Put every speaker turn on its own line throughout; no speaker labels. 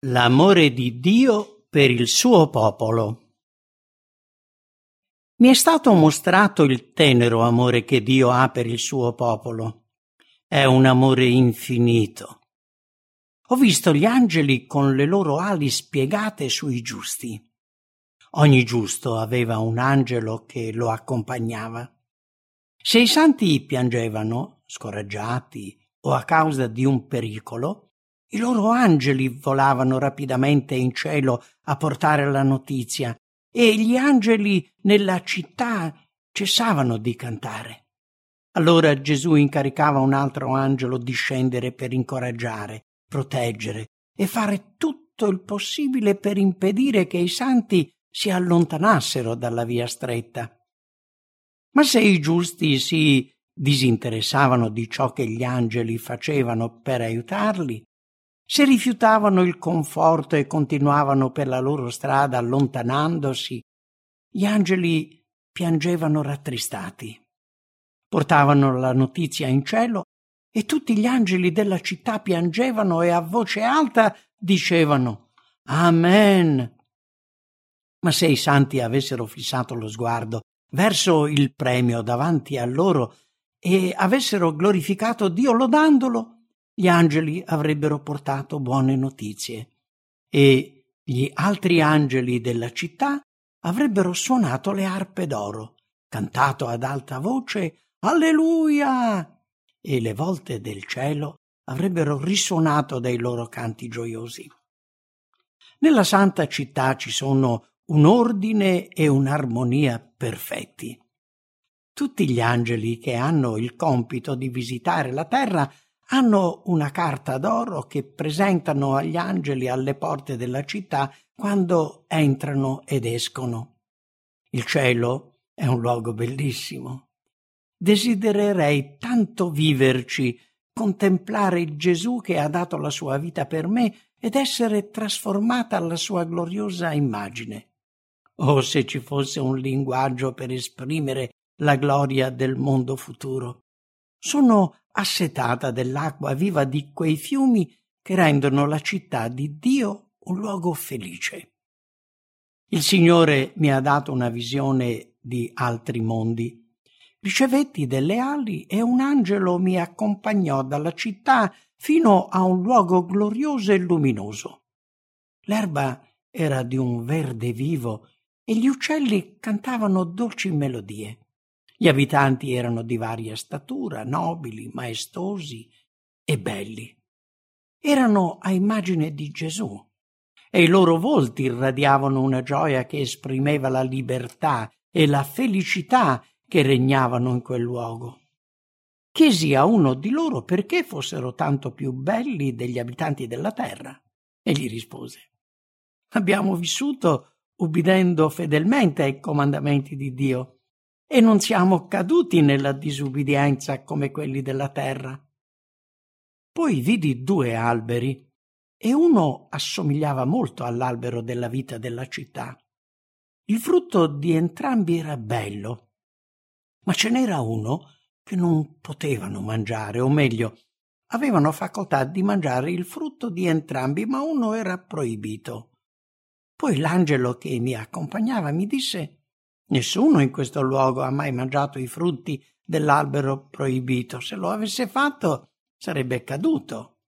L'amore di Dio per il suo popolo. Mi è stato mostrato il tenero amore che Dio ha per il suo popolo. È un amore infinito. Ho visto gli angeli con le loro ali spiegate sui giusti. Ogni giusto aveva un angelo che lo accompagnava. Se i santi piangevano, scoraggiati o a causa di un pericolo, i loro angeli volavano rapidamente in cielo a portare la notizia e gli angeli nella città cessavano di cantare. Allora Gesù incaricava un altro angelo di scendere per incoraggiare, proteggere e fare tutto il possibile per impedire che i santi si allontanassero dalla via stretta. Ma se i giusti si disinteressavano di ciò che gli angeli facevano per aiutarli, se rifiutavano il conforto e continuavano per la loro strada allontanandosi, gli angeli piangevano rattristati. Portavano la notizia in cielo e tutti gli angeli della città piangevano e a voce alta dicevano Amen. Ma se i santi avessero fissato lo sguardo verso il premio davanti a loro e avessero glorificato Dio lodandolo, gli angeli avrebbero portato buone notizie e gli altri angeli della città avrebbero suonato le arpe d'oro, cantato ad alta voce Alleluia! e le volte del cielo avrebbero risuonato dai loro canti gioiosi. Nella santa città ci sono un ordine e un'armonia perfetti. Tutti gli angeli che hanno il compito di visitare la terra hanno una carta d'oro che presentano agli angeli alle porte della città quando entrano ed escono. Il cielo è un luogo bellissimo. Desidererei tanto viverci, contemplare Gesù che ha dato la sua vita per me ed essere trasformata alla sua gloriosa immagine. Oh, se ci fosse un linguaggio per esprimere la gloria del mondo futuro. Sono assetata dell'acqua viva di quei fiumi che rendono la città di Dio un luogo felice. Il Signore mi ha dato una visione di altri mondi. Ricevetti delle ali e un angelo mi accompagnò dalla città fino a un luogo glorioso e luminoso. L'erba era di un verde vivo e gli uccelli cantavano dolci melodie. Gli abitanti erano di varia statura, nobili, maestosi e belli. Erano a immagine di Gesù e i loro volti irradiavano una gioia che esprimeva la libertà e la felicità che regnavano in quel luogo. Chiesi a uno di loro perché fossero tanto più belli degli abitanti della terra e gli rispose Abbiamo vissuto ubbidendo fedelmente ai comandamenti di Dio e non siamo caduti nella disubbidienza come quelli della terra. Poi vidi due alberi e uno assomigliava molto all'albero della vita della città. Il frutto di entrambi era bello, ma ce n'era uno che non potevano mangiare, o meglio, avevano facoltà di mangiare il frutto di entrambi, ma uno era proibito. Poi l'angelo che mi accompagnava mi disse Nessuno in questo luogo ha mai mangiato i frutti dell'albero proibito. Se lo avesse fatto, sarebbe caduto.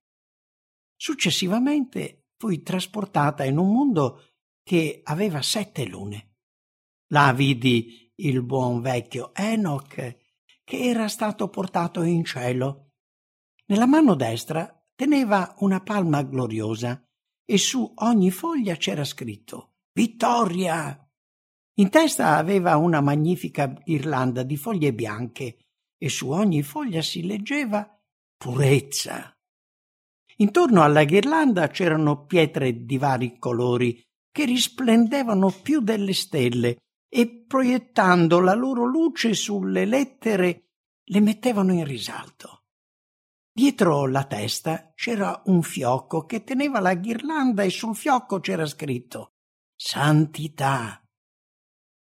Successivamente fui trasportata in un mondo che aveva sette lune. Là vidi il buon vecchio Enoch che era stato portato in cielo. Nella mano destra teneva una palma gloriosa e su ogni foglia c'era scritto Vittoria! In testa aveva una magnifica ghirlanda di foglie bianche e su ogni foglia si leggeva purezza. Intorno alla ghirlanda c'erano pietre di vari colori che risplendevano più delle stelle e proiettando la loro luce sulle lettere le mettevano in risalto. Dietro la testa c'era un fiocco che teneva la ghirlanda e sul fiocco c'era scritto Santità.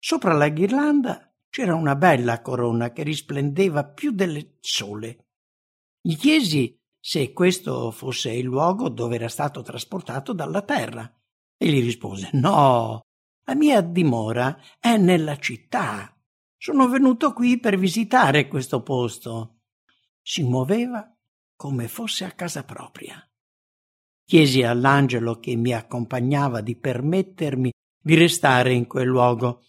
Sopra la ghirlanda c'era una bella corona che risplendeva più del sole. Gli chiesi se questo fosse il luogo dove era stato trasportato dalla terra. E gli rispose No, la mia dimora è nella città. Sono venuto qui per visitare questo posto. Si muoveva come fosse a casa propria. Chiesi all'angelo che mi accompagnava di permettermi di restare in quel luogo.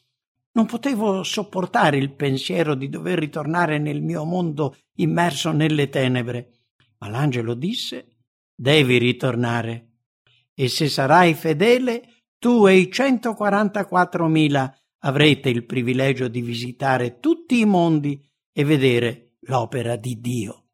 Non potevo sopportare il pensiero di dover ritornare nel mio mondo immerso nelle tenebre. Ma l'angelo disse Devi ritornare. E se sarai fedele, tu e i 144.000 avrete il privilegio di visitare tutti i mondi e vedere l'opera di Dio.